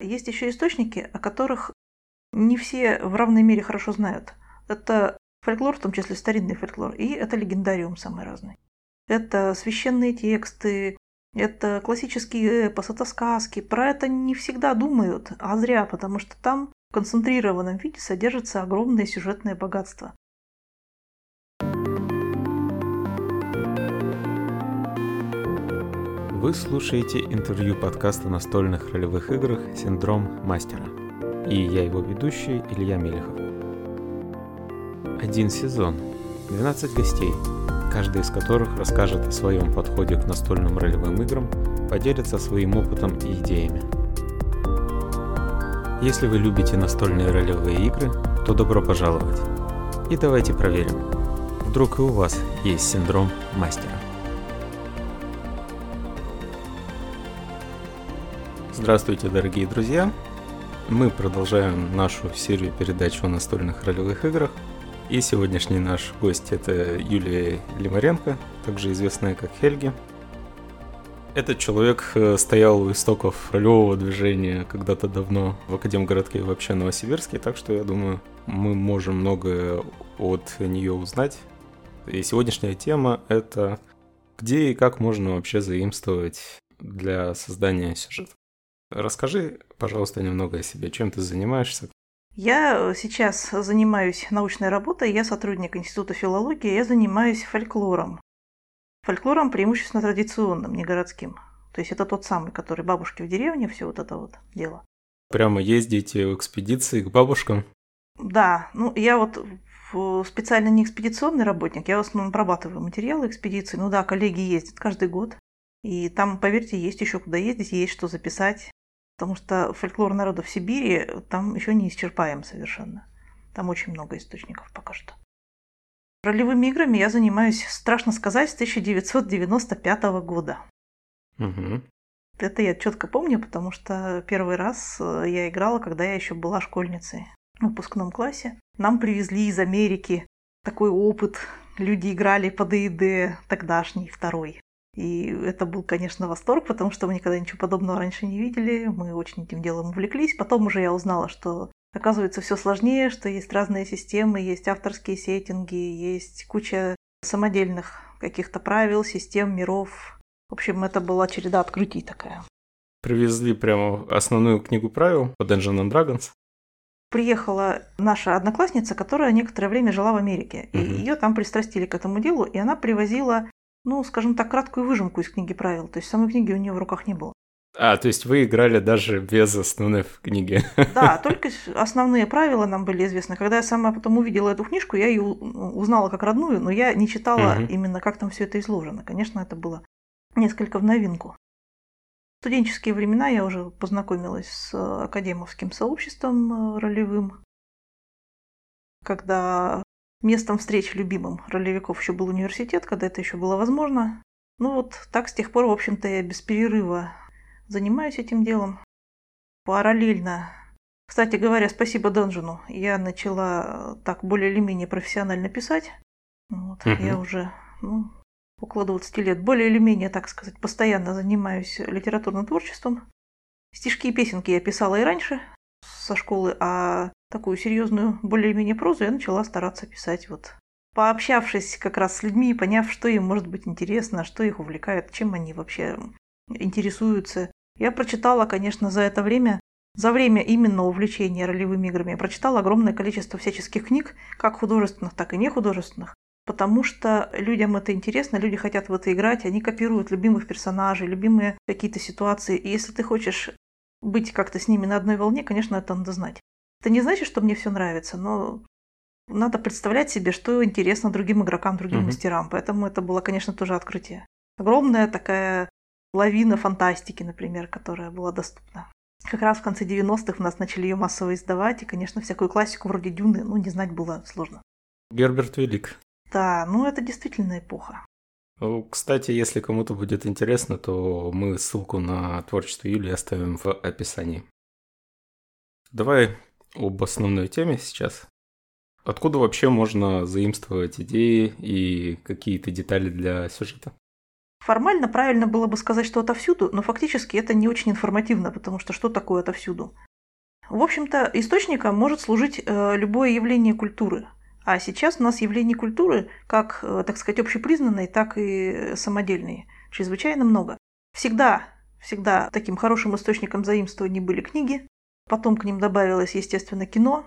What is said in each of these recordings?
Есть еще источники, о которых не все в равной мере хорошо знают. Это фольклор, в том числе старинный фольклор, и это легендариум самый разный. Это священные тексты, это классические эпос, это сказки. Про это не всегда думают, а зря, потому что там в концентрированном виде содержится огромное сюжетное богатство. Вы слушаете интервью подкаста настольных ролевых играх «Синдром мастера». И я его ведущий Илья Мелехов. Один сезон, 12 гостей, каждый из которых расскажет о своем подходе к настольным ролевым играм, поделится своим опытом и идеями. Если вы любите настольные ролевые игры, то добро пожаловать. И давайте проверим, вдруг и у вас есть синдром мастера. Здравствуйте, дорогие друзья! Мы продолжаем нашу серию передач о настольных ролевых играх. И сегодняшний наш гость это Юлия Лимаренко, также известная как Хельги. Этот человек э, стоял у истоков ролевого движения когда-то давно в Академгородке и вообще Новосибирске, так что я думаю, мы можем многое от нее узнать. И сегодняшняя тема это где и как можно вообще заимствовать для создания сюжета. Расскажи, пожалуйста, немного о себе. Чем ты занимаешься? Я сейчас занимаюсь научной работой, я сотрудник Института филологии, я занимаюсь фольклором. Фольклором преимущественно традиционным, не городским. То есть это тот самый, который бабушки в деревне, все вот это вот дело. Прямо ездите в экспедиции к бабушкам? Да, ну я вот специально не экспедиционный работник, я в основном обрабатываю материалы экспедиции. Ну да, коллеги ездят каждый год. И там, поверьте, есть еще куда ездить, есть что записать. Потому что фольклор народов Сибири там еще не исчерпаем совершенно. Там очень много источников пока что. Ролевыми играми я занимаюсь, страшно сказать, с 1995 года. Угу. Это я четко помню, потому что первый раз э, я играла, когда я еще была школьницей в выпускном классе. Нам привезли из Америки такой опыт. Люди играли по ДИД тогдашний, второй. И это был, конечно, восторг, потому что мы никогда ничего подобного раньше не видели. Мы очень этим делом увлеклись. Потом уже я узнала, что оказывается все сложнее, что есть разные системы, есть авторские сеттинги, есть куча самодельных каких-то правил, систем, миров. В общем, это была череда открытий такая. Привезли прямо основную книгу правил по Dungeons and Dragons. Приехала наша одноклассница, которая некоторое время жила в Америке. И ее там пристрастили к этому делу, и она привозила ну, скажем так, краткую выжимку из книги правил. То есть самой книги у нее в руках не было. А, то есть вы играли даже без основной книги? Да, только основные правила нам были известны. Когда я сама потом увидела эту книжку, я ее узнала как родную, но я не читала угу. именно, как там все это изложено. Конечно, это было несколько в новинку. В студенческие времена я уже познакомилась с академовским сообществом э, ролевым, когда Местом встреч любимым ролевиков еще был университет, когда это еще было возможно. Ну вот так с тех пор, в общем-то, я без перерыва занимаюсь этим делом. Параллельно. Кстати говоря, спасибо Донжину. Я начала так более или менее профессионально писать. Вот, угу. Я уже ну, около 20 лет более или менее, так сказать, постоянно занимаюсь литературным творчеством. Стишки и песенки я писала и раньше со школы, а такую серьезную, более-менее прозу, я начала стараться писать вот пообщавшись как раз с людьми, поняв, что им может быть интересно, что их увлекает, чем они вообще интересуются. Я прочитала, конечно, за это время, за время именно увлечения ролевыми играми, я прочитала огромное количество всяческих книг, как художественных, так и нехудожественных, потому что людям это интересно, люди хотят в это играть, они копируют любимых персонажей, любимые какие-то ситуации. И если ты хочешь быть как-то с ними на одной волне, конечно, это надо знать. Это не значит, что мне все нравится, но надо представлять себе, что интересно другим игрокам, другим угу. мастерам. Поэтому это было, конечно, тоже открытие. Огромная такая лавина фантастики, например, которая была доступна. Как раз в конце 90-х у нас начали ее массово издавать, и, конечно, всякую классику вроде Дюны, ну, не знать было сложно. Герберт Велик. Да, ну это действительно эпоха. Кстати, если кому-то будет интересно, то мы ссылку на творчество Юли оставим в описании. Давай об основной теме сейчас. Откуда вообще можно заимствовать идеи и какие-то детали для сюжета? Формально правильно было бы сказать, что отовсюду, но фактически это не очень информативно, потому что что такое отовсюду? В общем-то, источником может служить э, любое явление культуры. А сейчас у нас явлений культуры, как, э, так сказать, общепризнанные, так и самодельные, чрезвычайно много. Всегда, всегда таким хорошим источником заимствований были книги, потом к ним добавилось, естественно, кино.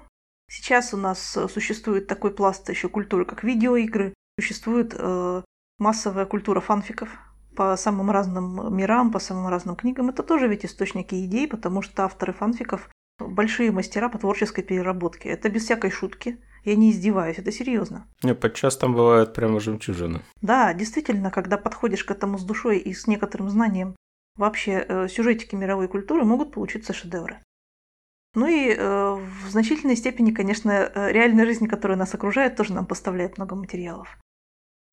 Сейчас у нас существует такой пласт еще культуры, как видеоигры, существует э, массовая культура фанфиков по самым разным мирам, по самым разным книгам. Это тоже ведь источники идей, потому что авторы фанфиков большие мастера по творческой переработке. Это без всякой шутки. Я не издеваюсь, это серьезно. Не, подчас там бывают прямо жемчужины. Да, действительно, когда подходишь к этому с душой и с некоторым знанием вообще э, сюжетики мировой культуры, могут получиться шедевры. Ну и э, в значительной степени, конечно, э, реальная жизнь, которая нас окружает, тоже нам поставляет много материалов.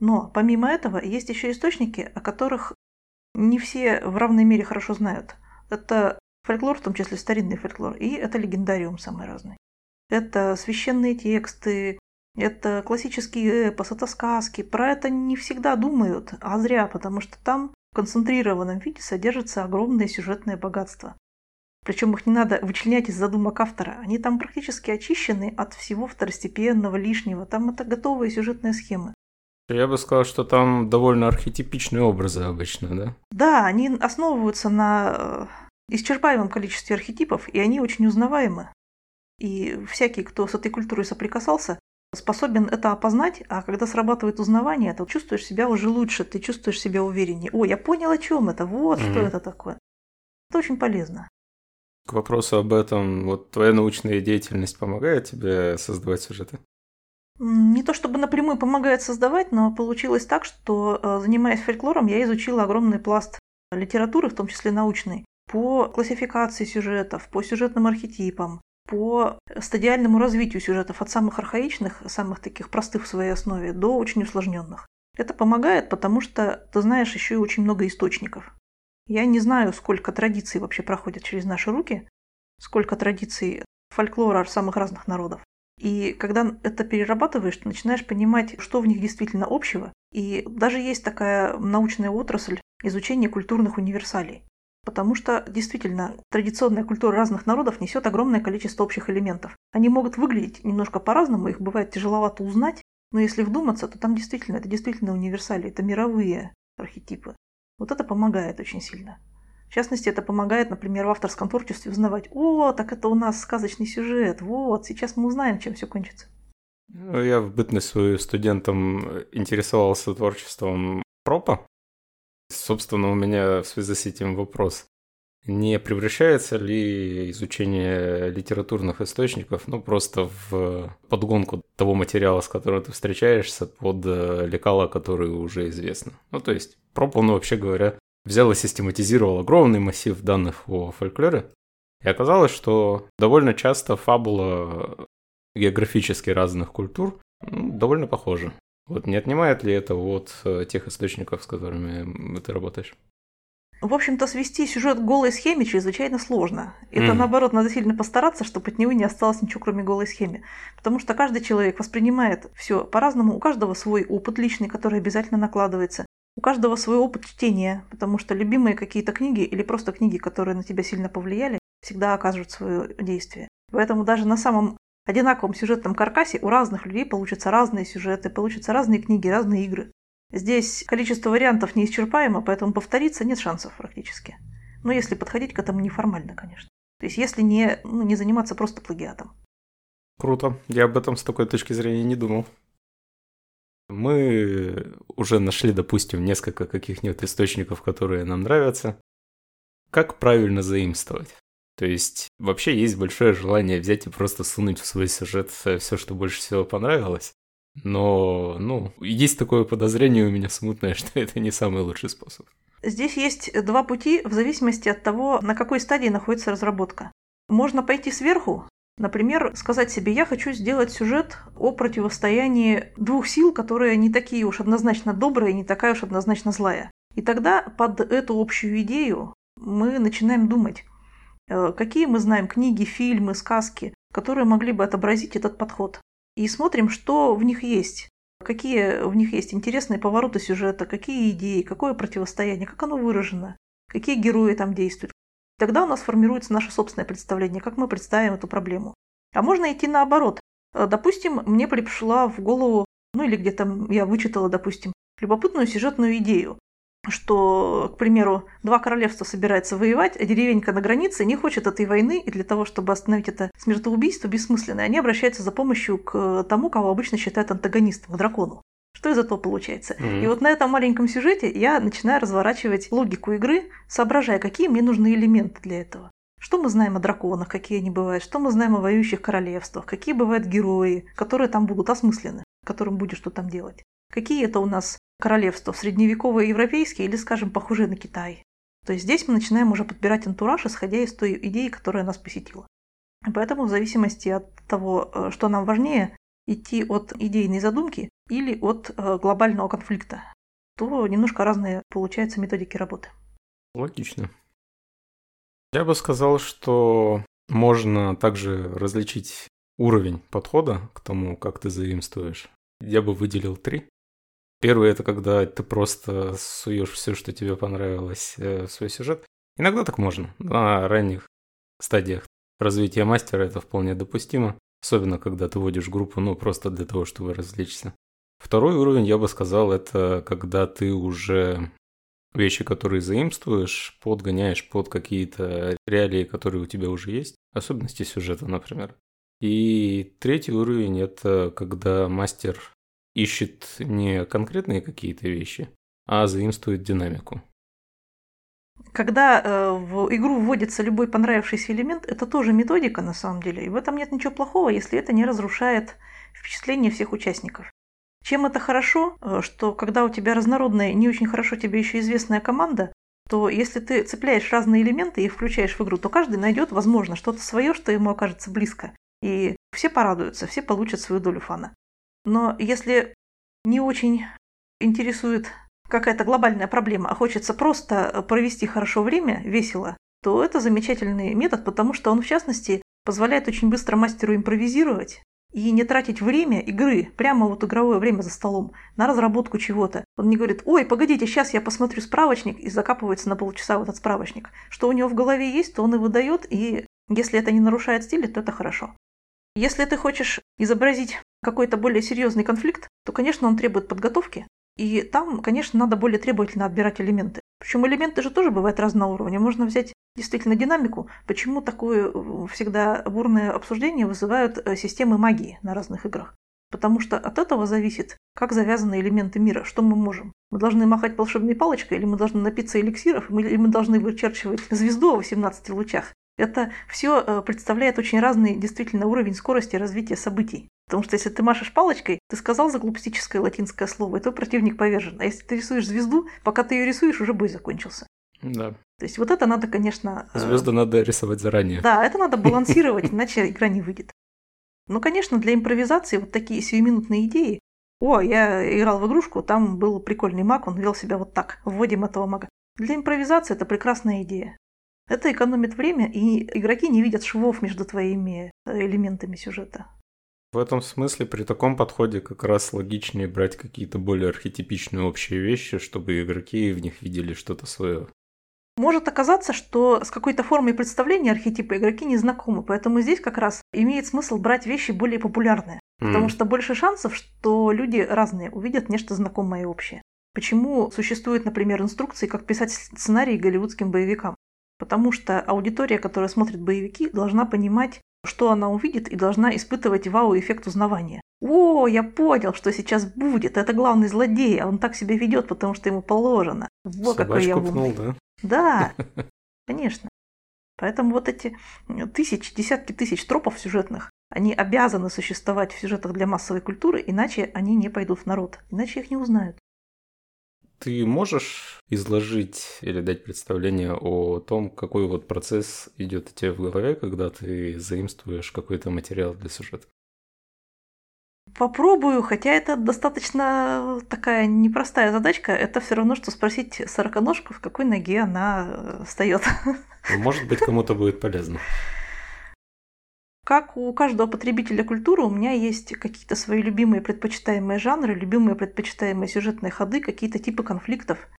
Но помимо этого есть еще источники, о которых не все в равной мере хорошо знают. Это фольклор, в том числе старинный фольклор, и это легендариум самый разный. Это священные тексты, это классические эпос, это сказки. Про это не всегда думают, а зря, потому что там в концентрированном виде содержится огромное сюжетное богатство. Причем их не надо вычленять из задумок автора. Они там практически очищены от всего второстепенного, лишнего. Там это готовые сюжетные схемы. Я бы сказал, что там довольно архетипичные образы обычно, да? Да, они основываются на э, исчерпаемом количестве архетипов, и они очень узнаваемы. И всякий, кто с этой культурой соприкасался, способен это опознать, а когда срабатывает узнавание, то чувствуешь себя уже лучше, ты чувствуешь себя увереннее. О, я понял, о чем это, вот mm-hmm. что это такое. Это очень полезно. К вопросу об этом, вот твоя научная деятельность помогает тебе создавать сюжеты? Не то чтобы напрямую помогает создавать, но получилось так, что, э, занимаясь фольклором, я изучила огромный пласт литературы, в том числе научной, по классификации сюжетов, по сюжетным архетипам, по стадиальному развитию сюжетов от самых архаичных, самых таких простых в своей основе, до очень усложненных. Это помогает, потому что ты знаешь еще и очень много источников. Я не знаю, сколько традиций вообще проходят через наши руки, сколько традиций фольклора самых разных народов. И когда это перерабатываешь, ты начинаешь понимать, что в них действительно общего. И даже есть такая научная отрасль изучения культурных универсалей. Потому что действительно традиционная культура разных народов несет огромное количество общих элементов. Они могут выглядеть немножко по-разному, их бывает тяжеловато узнать, но если вдуматься, то там действительно, это действительно универсали, это мировые архетипы. Вот это помогает очень сильно. В частности, это помогает, например, в авторском творчестве узнавать, о, так это у нас сказочный сюжет, вот, сейчас мы узнаем, чем все кончится. Ну, я в бытность свою студентом интересовался творчеством пропа. Собственно, у меня в связи с этим вопрос. Не превращается ли изучение литературных источников, ну, просто в подгонку того материала, с которым ты встречаешься, под э, лекала, которые уже известны? Ну, то есть, проп, он, вообще говоря, взял и систематизировал огромный массив данных о фольклоре, и оказалось, что довольно часто фабула географически разных культур ну, довольно похожа. Вот не отнимает ли это от э, тех источников, с которыми ты работаешь? В общем-то, свести сюжет к голой схеме чрезвычайно сложно. Это, mm. наоборот, надо сильно постараться, чтобы от него не осталось ничего, кроме голой схемы. Потому что каждый человек воспринимает все по-разному, у каждого свой опыт личный, который обязательно накладывается. У каждого свой опыт чтения, потому что любимые какие-то книги или просто книги, которые на тебя сильно повлияли, всегда оказывают свое действие. Поэтому даже на самом одинаковом сюжетном каркасе у разных людей получатся разные сюжеты, получатся разные книги, разные игры. Здесь количество вариантов неисчерпаемо, поэтому повториться нет шансов практически. Но если подходить к этому неформально, конечно. То есть если не, ну, не заниматься просто плагиатом. Круто. Я об этом с такой точки зрения не думал. Мы уже нашли, допустим, несколько каких-нибудь источников, которые нам нравятся. Как правильно заимствовать? То есть вообще есть большое желание взять и просто сунуть в свой сюжет все, что больше всего понравилось. Но, ну, есть такое подозрение у меня смутное, что это не самый лучший способ. Здесь есть два пути в зависимости от того, на какой стадии находится разработка. Можно пойти сверху, Например, сказать себе, я хочу сделать сюжет о противостоянии двух сил, которые не такие уж однозначно добрые, не такая уж однозначно злая. И тогда под эту общую идею мы начинаем думать, э, какие мы знаем книги, фильмы, сказки, которые могли бы отобразить этот подход. И смотрим, что в них есть. какие в них есть интересные повороты сюжета, какие идеи, какое противостояние, как оно выражено, какие герои там действуют. Тогда у нас формируется наше собственное представление, как мы представим эту проблему. А можно идти наоборот. Э, допустим, мне пришла в голову, ну или где-то я вычитала, допустим, любопытную сюжетную идею, что, к примеру, два королевства собираются воевать, а деревенька на границе не хочет этой войны, и для того, чтобы остановить это смертоубийство бессмысленное, они обращаются за помощью к тому, кого обычно считают антагонистом, к дракону. Что из этого получается? Mm-hmm. И вот на этом маленьком сюжете я начинаю разворачивать логику игры, соображая, какие мне нужны элементы для этого. Что мы знаем о драконах, какие они бывают, что мы знаем о воюющих королевствах, какие бывают герои, которые там будут осмысленны, которым будет что там делать. Какие это у нас королевства, средневековые европейские или, скажем, похожие на Китай. То есть здесь мы начинаем уже подбирать антураж, исходя из той идеи, которая нас посетила. Поэтому в зависимости от того, э, что нам важнее, идти от идейной задумки или от э, глобального конфликта, то немножко разные получаются методики работы. Логично. Я бы сказал, что можно также различить уровень подхода к тому, как ты заимствуешь. Я бы выделил три. Первый это когда ты просто суешь все, что тебе понравилось э, в свой сюжет. Иногда так можно. На ранних стадиях развития мастера это вполне допустимо. Особенно, когда ты вводишь группу, ну, просто для того, чтобы развлечься. Второй уровень, я бы сказал, это когда ты уже вещи, которые заимствуешь, подгоняешь под какие-то реалии, которые у тебя уже есть, особенности сюжета, например. И третий уровень – это когда мастер ищет не конкретные какие-то вещи, а заимствует динамику. Когда э, в игру вводится любой понравившийся элемент, это тоже методика на самом деле, и в этом нет ничего плохого, если это не разрушает впечатление всех участников. Чем это хорошо, э, что когда у тебя разнородная, не очень хорошо тебе еще известная команда, то если ты цепляешь разные элементы и включаешь в игру, то каждый найдет, возможно, что-то свое, что ему окажется близко. И все порадуются, все получат свою долю фана. Но если не очень интересует какая-то глобальная проблема, а хочется просто провести хорошо время, весело, то это замечательный метод, потому что он, в частности, позволяет очень быстро мастеру импровизировать и не тратить время игры, прямо вот игровое время за столом, на разработку чего-то. Он не говорит, ой, погодите, сейчас я посмотрю справочник, и закапывается на полчаса в этот справочник. Что у него в голове есть, то он и выдает, и если это не нарушает стиль, то это хорошо. Если ты хочешь изобразить какой-то более серьезный конфликт, то, конечно, он требует подготовки, и там, конечно, надо более требовательно отбирать элементы. Причем элементы же тоже бывают разного уровня. Можно взять действительно динамику. Почему такое э, всегда бурное обсуждение вызывают э, системы магии на разных играх? Потому что от этого зависит, как завязаны элементы мира, что мы можем. Мы должны махать волшебной палочкой, или мы должны напиться эликсиров, или мы должны вычерчивать звезду в 18 лучах. Это все э, представляет очень разный действительно уровень скорости развития событий. Потому что если ты машешь палочкой, ты сказал заглупстическое латинское слово, и твой противник повержен. А если ты рисуешь звезду, пока ты ее рисуешь, уже бой закончился. Да. То есть вот это надо, конечно... Э, Звезды надо рисовать заранее. Да, это надо балансировать, иначе игра не выйдет. Ну, конечно, для импровизации вот такие сиюминутные идеи. О, я играл в игрушку, там был прикольный маг, он вел себя вот так. Вводим этого мага. Для импровизации это прекрасная идея. Это экономит время, и игроки не видят швов между твоими э, элементами сюжета. В этом смысле при таком подходе как раз логичнее брать какие-то более архетипичные общие вещи, чтобы игроки в них видели что-то свое. Может оказаться, что с какой-то формой представления архетипа игроки не знакомы, поэтому здесь как раз имеет смысл брать вещи более популярные, mm. потому что больше шансов, что люди разные увидят нечто знакомое и общее. Почему существуют, например, инструкции, как писать сценарии голливудским боевикам? Потому что аудитория, которая смотрит боевики, должна понимать, что она увидит, и должна испытывать вау-эффект узнавания. О, я понял, что сейчас будет. Это главный злодей, а он так себя ведет, потому что ему положено. Вот какой я умный. Пнул, да? Да, конечно. Поэтому вот эти тысячи, десятки тысяч тропов сюжетных, они обязаны существовать в сюжетах для массовой культуры, иначе они не пойдут в народ, иначе их не узнают. Ты можешь изложить или дать представление о том, какой вот процесс идет у тебя в голове, когда ты заимствуешь какой-то материал для сюжета? Попробую, хотя это достаточно такая непростая задачка. Это все равно, что спросить сороконожку, в какой ноге она э, встает. Может быть, кому-то будет полезно. Как у каждого потребителя культуры, у меня есть какие-то свои любимые предпочитаемые жанры, любимые предпочитаемые сюжетные ходы, какие-то типы конфликтов.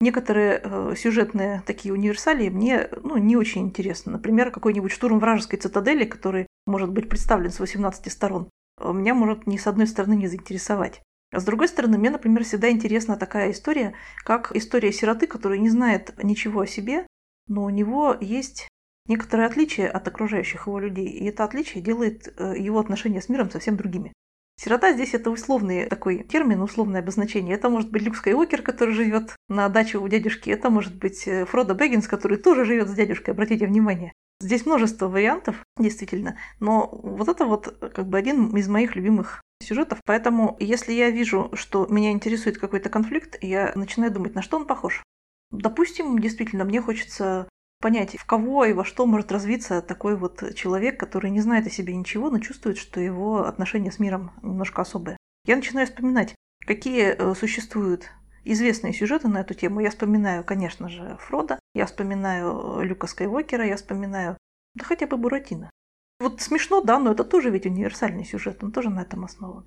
Некоторые э, сюжетные такие универсалии мне ну, не очень интересны. Например, какой-нибудь штурм вражеской цитадели, который может быть представлен с 18 сторон, меня может ни с одной стороны не заинтересовать. А с другой стороны, мне, например, всегда интересна такая история, как история сироты, который не знает ничего о себе, но у него есть некоторое отличие от окружающих его людей, и это отличие делает э, его отношения с миром совсем другими. Сирота здесь это условный такой термин, условное обозначение. Это может быть Люк Скайуокер, который живет на даче у дядюшки. Это может быть э, Фродо Бэггинс, который тоже живет с дядюшкой. Обратите внимание. Здесь множество вариантов, действительно. Но вот это вот как бы один из моих любимых сюжетов. Поэтому, если я вижу, что меня интересует какой-то конфликт, я начинаю думать, на что он похож. Допустим, действительно, мне хочется понять, в кого и во что может развиться такой вот человек, который не знает о себе ничего, но чувствует, что его отношения с миром немножко особые. Я начинаю вспоминать, какие э, существуют известные сюжеты на эту тему. Я вспоминаю, конечно же, Фрода, я вспоминаю Люка Скайуокера, я вспоминаю, да хотя бы Буратино. Вот смешно, да, но это тоже ведь универсальный сюжет, он тоже на этом основан.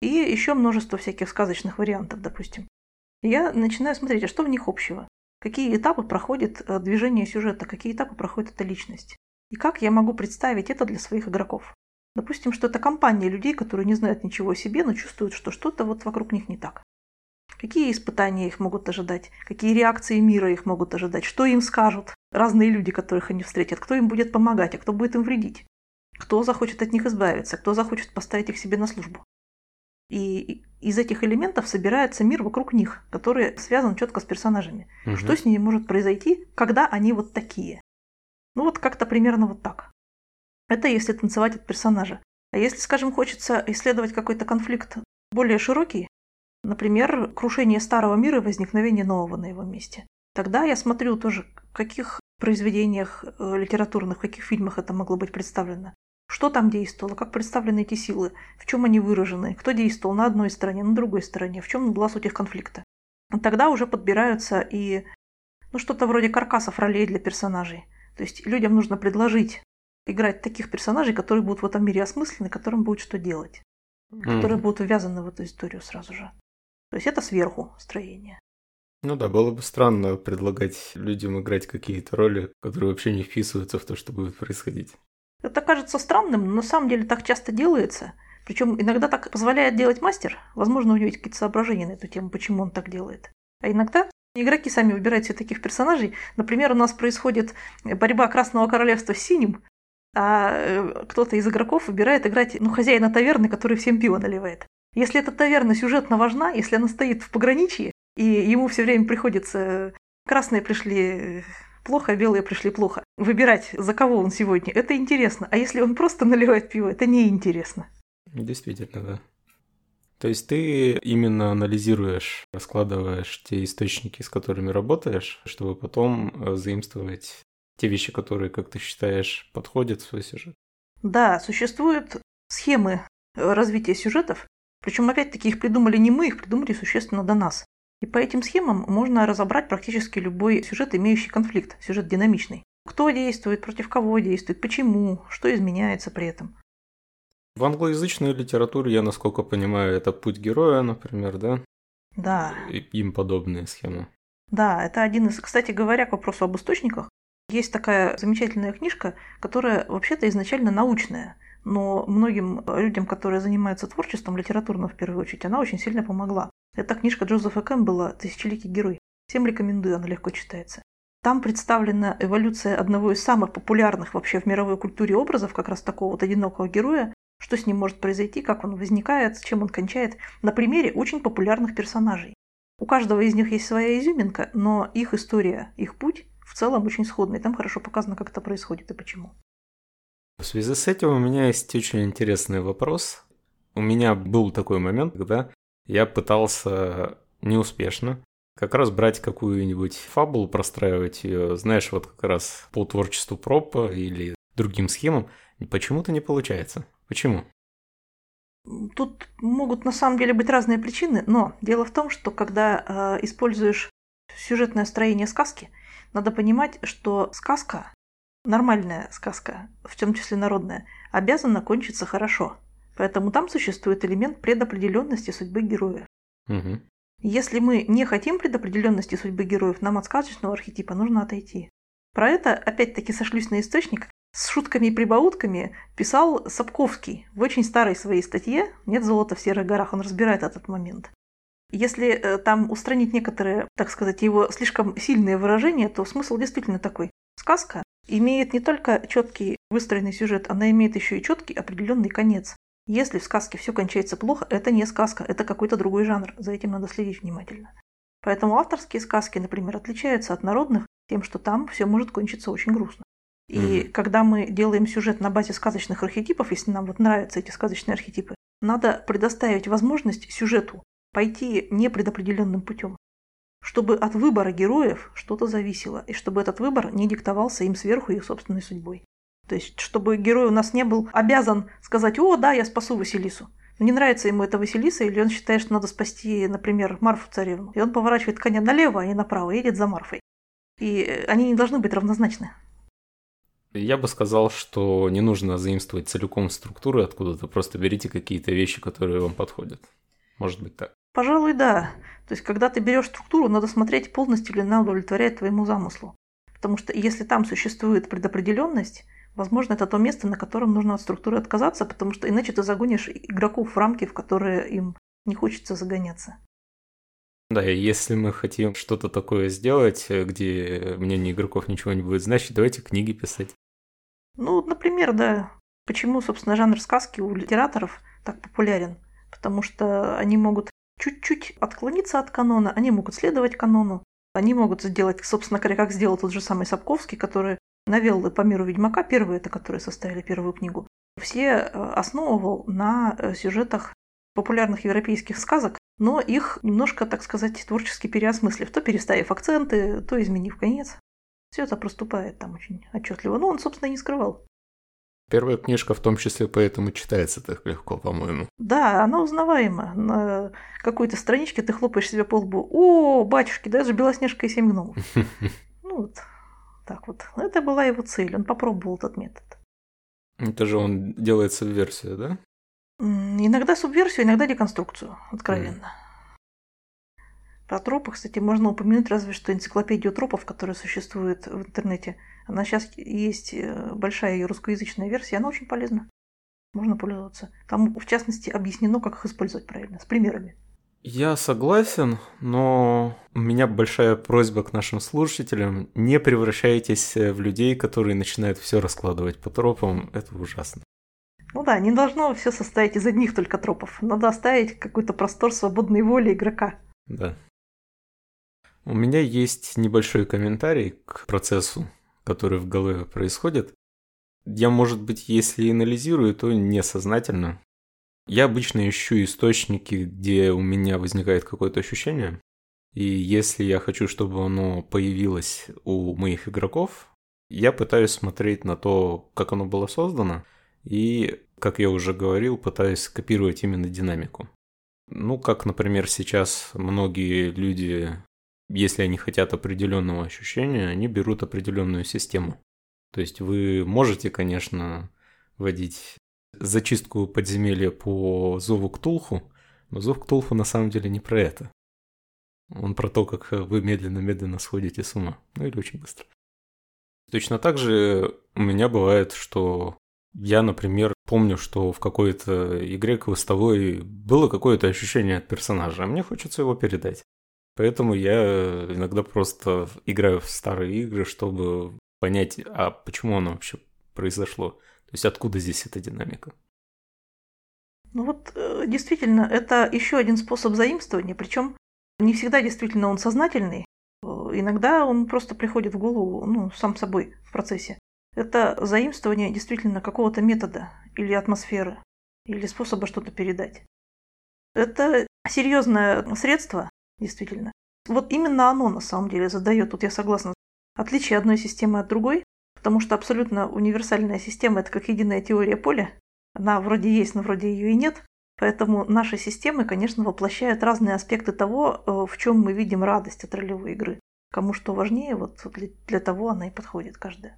И еще множество всяких сказочных вариантов, допустим. Я начинаю смотреть, а что в них общего? Какие этапы проходит э, движение сюжета, какие этапы проходит эта личность. И как я могу представить это для своих игроков. Допустим, что это компания людей, которые не знают ничего о себе, но чувствуют, что что-то вот вокруг них не так. Какие испытания их могут ожидать, какие реакции мира их могут ожидать, что им скажут разные люди, которых они встретят, кто им будет помогать, а кто будет им вредить, кто захочет от них избавиться, кто захочет поставить их себе на службу. И из этих элементов собирается мир вокруг них, который связан четко с персонажами. Угу. Что с ними может произойти, когда они вот такие? Ну вот как-то примерно вот так. Это если танцевать от персонажа. А если, скажем, хочется исследовать какой-то конфликт более широкий, например, крушение старого мира и возникновение нового на его месте, тогда я смотрю тоже, в каких произведениях э, литературных, в каких фильмах это могло быть представлено. Что там действовало, как представлены эти силы, в чем они выражены, кто действовал на одной стороне, на другой стороне, в чем была суть их конфликта. Тогда уже подбираются и ну, что-то вроде каркасов ролей для персонажей. То есть людям нужно предложить играть таких персонажей, которые будут в этом мире осмыслены, которым будет что делать, mm. которые будут ввязаны в эту историю сразу же. То есть это сверху строение. Ну да, было бы странно предлагать людям играть какие-то роли, которые вообще не вписываются в то, что будет происходить. Это кажется странным, но на самом деле так часто делается. Причем иногда так позволяет делать мастер. Возможно, у него есть какие-то соображения на эту тему, почему он так делает. А иногда игроки сами выбирают себе таких персонажей. Например, у нас происходит борьба Красного Королевства с Синим, а э, кто-то из игроков выбирает играть ну, хозяина таверны, который всем пиво наливает. Если эта таверна сюжетно важна, если она стоит в пограничье, и ему все время приходится красные пришли плохо, а белые пришли плохо. Выбирать, за кого он сегодня, это интересно. А если он просто наливает пиво, это неинтересно. Действительно, да. То есть ты именно анализируешь, раскладываешь те источники, с которыми работаешь, чтобы потом э, заимствовать те вещи, которые, как ты считаешь, подходят в свой сюжет. Да, существуют схемы развития сюжетов, причем опять-таки их придумали не мы, их придумали существенно до нас. И по этим схемам можно разобрать практически любой сюжет, имеющий конфликт, сюжет динамичный. Кто действует, против кого действует, почему, что изменяется при этом. В англоязычной литературе, я насколько понимаю, это путь героя, например, да? Да. И им подобные схемы. Да, это один из... Кстати говоря, к вопросу об источниках, есть такая замечательная книжка, которая вообще-то изначально научная, но многим людям, которые занимаются творчеством, литературным в первую очередь, она очень сильно помогла. Это книжка Джозефа Кэмпбелла «Тысячеликий герой». Всем рекомендую, она легко читается. Там представлена эволюция одного из самых популярных вообще в мировой культуре образов, как раз такого вот одинокого героя, что с ним может произойти, как он возникает, с чем он кончает, на примере очень популярных персонажей. У каждого из них есть своя изюминка, но их история, их путь в целом очень сходный. Там хорошо показано, как это происходит и почему. В связи с этим у меня есть очень интересный вопрос. У меня был такой момент, когда я пытался неуспешно как раз брать какую-нибудь фабулу, простраивать ее, знаешь, вот как раз по творчеству пропа или другим схемам, почему-то не получается. Почему? Тут могут на самом деле быть разные причины, но дело в том, что когда э, используешь сюжетное строение сказки, надо понимать, что сказка нормальная сказка, в том числе народная, обязана кончиться хорошо. Поэтому там существует элемент предопределенности судьбы героя. Угу. Если мы не хотим предопределенности судьбы героев, нам от сказочного архетипа нужно отойти. Про это, опять-таки, сошлюсь на источник, с шутками и прибаутками писал Сапковский в очень старой своей статье «Нет золота в серых горах». Он разбирает этот момент. Если э, там устранить некоторые, так сказать, его слишком сильные выражения, то смысл действительно такой. Сказка имеет не только четкий выстроенный сюжет, она имеет еще и четкий определенный конец. Если в сказке все кончается плохо, это не сказка, это какой-то другой жанр. За этим надо следить внимательно. Поэтому авторские сказки, например, отличаются от народных тем, что там все может кончиться очень грустно. И mm-hmm. когда мы делаем сюжет на базе сказочных архетипов, если нам вот нравятся эти сказочные архетипы, надо предоставить возможность сюжету пойти непредопределенным путем, чтобы от выбора героев что-то зависело, и чтобы этот выбор не диктовался им сверху их собственной судьбой. То есть, чтобы герой у нас не был обязан сказать, о, да, я спасу Василису. Но не нравится ему эта Василиса, или он считает, что надо спасти, например, Марфу царевну. И он поворачивает коня налево, а не направо, и едет за Марфой. И они не должны быть равнозначны. Я бы сказал, что не нужно заимствовать целиком структуры откуда-то, просто берите какие-то вещи, которые вам подходят. Может быть так. Пожалуй, да. То есть, когда ты берешь структуру, надо смотреть, полностью ли она удовлетворяет твоему замыслу. Потому что если там существует предопределенность, возможно, это то место, на котором нужно от структуры отказаться, потому что иначе ты загонишь игроков в рамки, в которые им не хочется загоняться. Да, если мы хотим что-то такое сделать, где мнение игроков ничего не будет значить, давайте книги писать. Ну, например, да. Почему, собственно, жанр сказки у литераторов так популярен? Потому что они могут чуть-чуть отклониться от канона, они могут следовать канону, они могут сделать, собственно говоря, как сделал тот же самый Сапковский, который навел по миру Ведьмака, первые это, которые составили первую книгу, все э, основывал на э, сюжетах популярных европейских сказок, но их немножко, так сказать, творчески переосмыслив, то переставив акценты, то изменив конец. Все это проступает там очень отчетливо. Но он, собственно, и не скрывал. Первая книжка в том числе поэтому читается так легко, по-моему. Да, она узнаваема. На какой-то страничке ты хлопаешь себе по лбу. О, батюшки, даже Белоснежка и семь гномов. Ну вот, так вот. Это была его цель. Он попробовал этот метод. Это же он делает субверсию, да? Иногда субверсию, иногда деконструкцию, откровенно. Mm. Про тропы, кстати, можно упомянуть разве что энциклопедию тропов, которая существует в интернете. Она сейчас есть э, большая ее русскоязычная версия, она очень полезна. Можно пользоваться. Там, в частности, объяснено, как их использовать правильно, с примерами. Я согласен, но у меня большая просьба к нашим слушателям. Не превращайтесь в людей, которые начинают все раскладывать по тропам. Это ужасно. Ну да, не должно все состоять из одних только тропов. Надо оставить какой-то простор свободной воли игрока. Да. У меня есть небольшой комментарий к процессу, который в голове происходит. Я, может быть, если анализирую, то несознательно. Я обычно ищу источники, где у меня возникает какое-то ощущение. И если я хочу, чтобы оно появилось у моих игроков, я пытаюсь смотреть на то, как оно было создано, и, как я уже говорил, пытаюсь копировать именно динамику. Ну, как, например, сейчас многие люди если они хотят определенного ощущения, они берут определенную систему. То есть вы можете, конечно, вводить зачистку подземелья по зову Ктулху, но зов Ктулху на самом деле не про это. Он про то, как вы медленно-медленно сходите с ума. Ну или очень быстро. Точно так же у меня бывает, что я, например, помню, что в какой-то игре квестовой было какое-то ощущение от персонажа, а мне хочется его передать. Поэтому я иногда просто играю в старые игры, чтобы понять, а почему оно вообще произошло. То есть откуда здесь эта динамика. Ну вот э, действительно, это еще один способ заимствования, причем не всегда действительно он сознательный. Э, иногда он просто приходит в голову, ну, сам собой в процессе. Это заимствование действительно какого-то метода или атмосферы, или способа что-то передать. Это серьезное средство, действительно. Вот именно оно на самом деле задает, тут я согласна, отличие одной системы от другой, потому что абсолютно универсальная система – это как единая теория поля. Она вроде есть, но вроде ее и нет. Поэтому наши системы, конечно, воплощают разные аспекты того, э, в чем мы видим радость от ролевой игры. Кому что важнее, вот для, того она и подходит каждая.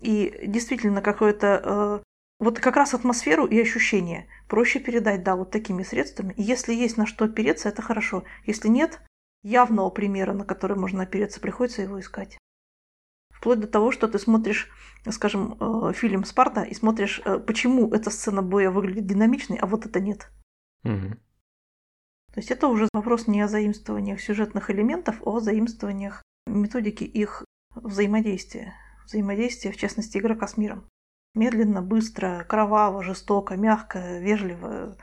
И действительно какое-то... Э, вот как раз атмосферу и ощущение проще передать, да, вот такими средствами. И если есть на что опереться, это хорошо. Если нет явного примера, на который можно опереться, приходится его искать. Вплоть до того, что ты смотришь, скажем, э, фильм «Спарта» и смотришь, э, почему эта сцена боя выглядит динамичной, а вот это нет. Угу. То есть это уже вопрос не о заимствованиях сюжетных элементов, а о заимствованиях методики их взаимодействия. Взаимодействия, в частности, игрока с миром. Медленно, быстро, кроваво, жестоко, мягко, вежливо.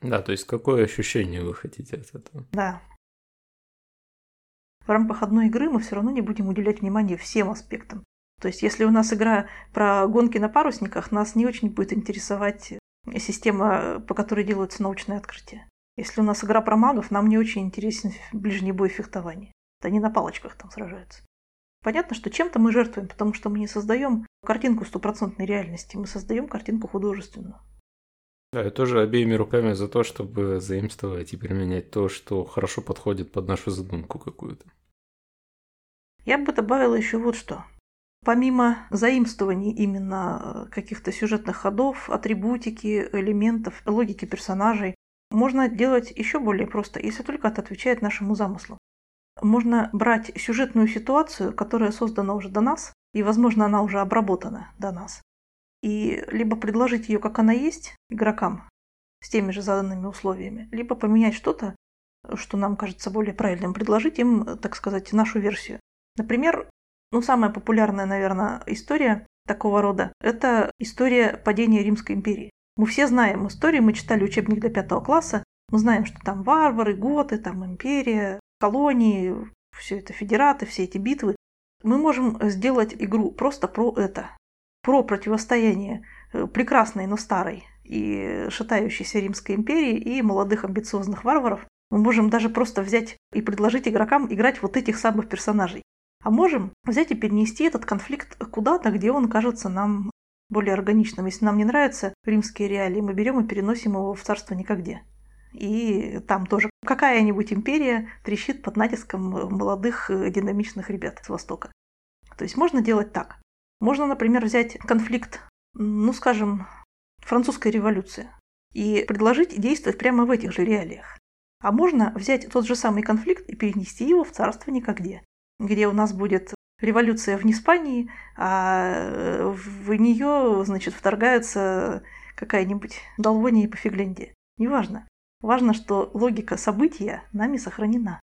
Да, то есть какое ощущение вы хотите от этого? Да. В рамках одной игры мы все равно не будем уделять внимание всем аспектам. То есть, если у нас игра про гонки на парусниках, нас не очень будет интересовать система, по которой делаются научные открытия. Если у нас игра про магов, нам не очень интересен ближний бой фехтования. Они на палочках там сражаются. Понятно, что чем-то мы жертвуем, потому что мы не создаем картинку стопроцентной реальности, мы создаем картинку художественную. Да, я тоже обеими руками за то, чтобы заимствовать и применять то, что хорошо подходит под нашу задумку какую-то. Я бы добавила еще вот что. Помимо заимствований именно каких-то сюжетных ходов, атрибутики, элементов, логики персонажей, можно делать еще более просто, если только это отвечает нашему замыслу. Можно брать сюжетную ситуацию, которая создана уже до нас, и, возможно, она уже обработана до нас, и либо предложить ее, как она есть, игрокам с теми же заданными условиями, либо поменять что-то, что нам кажется более правильным, предложить им, так сказать, нашу версию. Например, ну, самая популярная, наверное, история такого рода – это история падения Римской империи. Мы все знаем историю, мы читали учебник до пятого класса, мы знаем, что там варвары, готы, там империя, колонии, все это федераты, все эти битвы. Мы можем сделать игру просто про это, про противостояние э, прекрасной, но старой и шатающейся Римской империи и молодых амбициозных варваров. Мы можем даже просто взять и предложить игрокам играть вот этих самых персонажей. А можем взять и перенести этот конфликт куда-то, где он кажется нам более органичным. Если нам не нравятся римские реалии, мы берем и переносим его в царство никогде. И там тоже какая-нибудь империя трещит под натиском молодых э, динамичных ребят с Востока. То есть можно делать так. Можно, например, взять конфликт, ну, скажем, французской революции и предложить действовать прямо в этих же реалиях. А можно взять тот же самый конфликт и перенести его в царство никогде, где у нас будет революция в Испании, а э, в нее, значит, вторгается какая-нибудь Долвония по Фиглянде. Неважно. Важно, что логика события нами сохранена.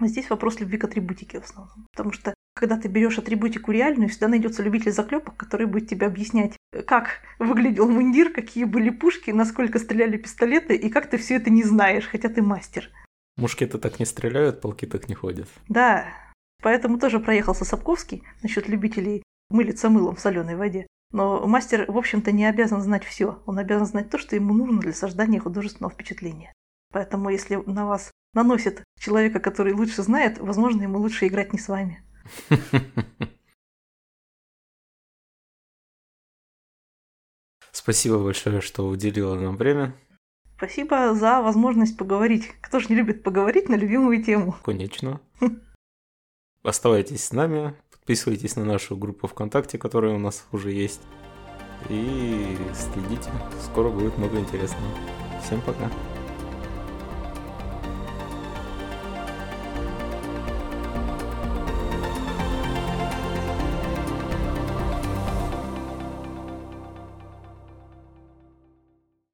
Здесь вопрос любви к атрибутике в основном. Потому что когда ты берешь атрибутику реальную, всегда найдется любитель заклепок, который будет тебе объяснять, как выглядел мундир, какие были пушки, насколько стреляли пистолеты, и как ты все это не знаешь, хотя ты мастер. Мушкеты так не стреляют, полки так не ходят. Да, Поэтому тоже проехался Сапковский насчет любителей мылиться мылом в соленой воде. Но мастер, в общем-то, не обязан знать все. Он обязан знать то, что ему нужно для создания художественного впечатления. Поэтому, если на вас наносит человека, который лучше знает, возможно, ему лучше играть не с вами. Спасибо большое, что уделила нам время. Спасибо за возможность поговорить. Кто же не любит поговорить на любимую тему? Конечно. Оставайтесь с нами, подписывайтесь на нашу группу ВКонтакте, которая у нас уже есть. И следите, скоро будет много интересного. Всем пока.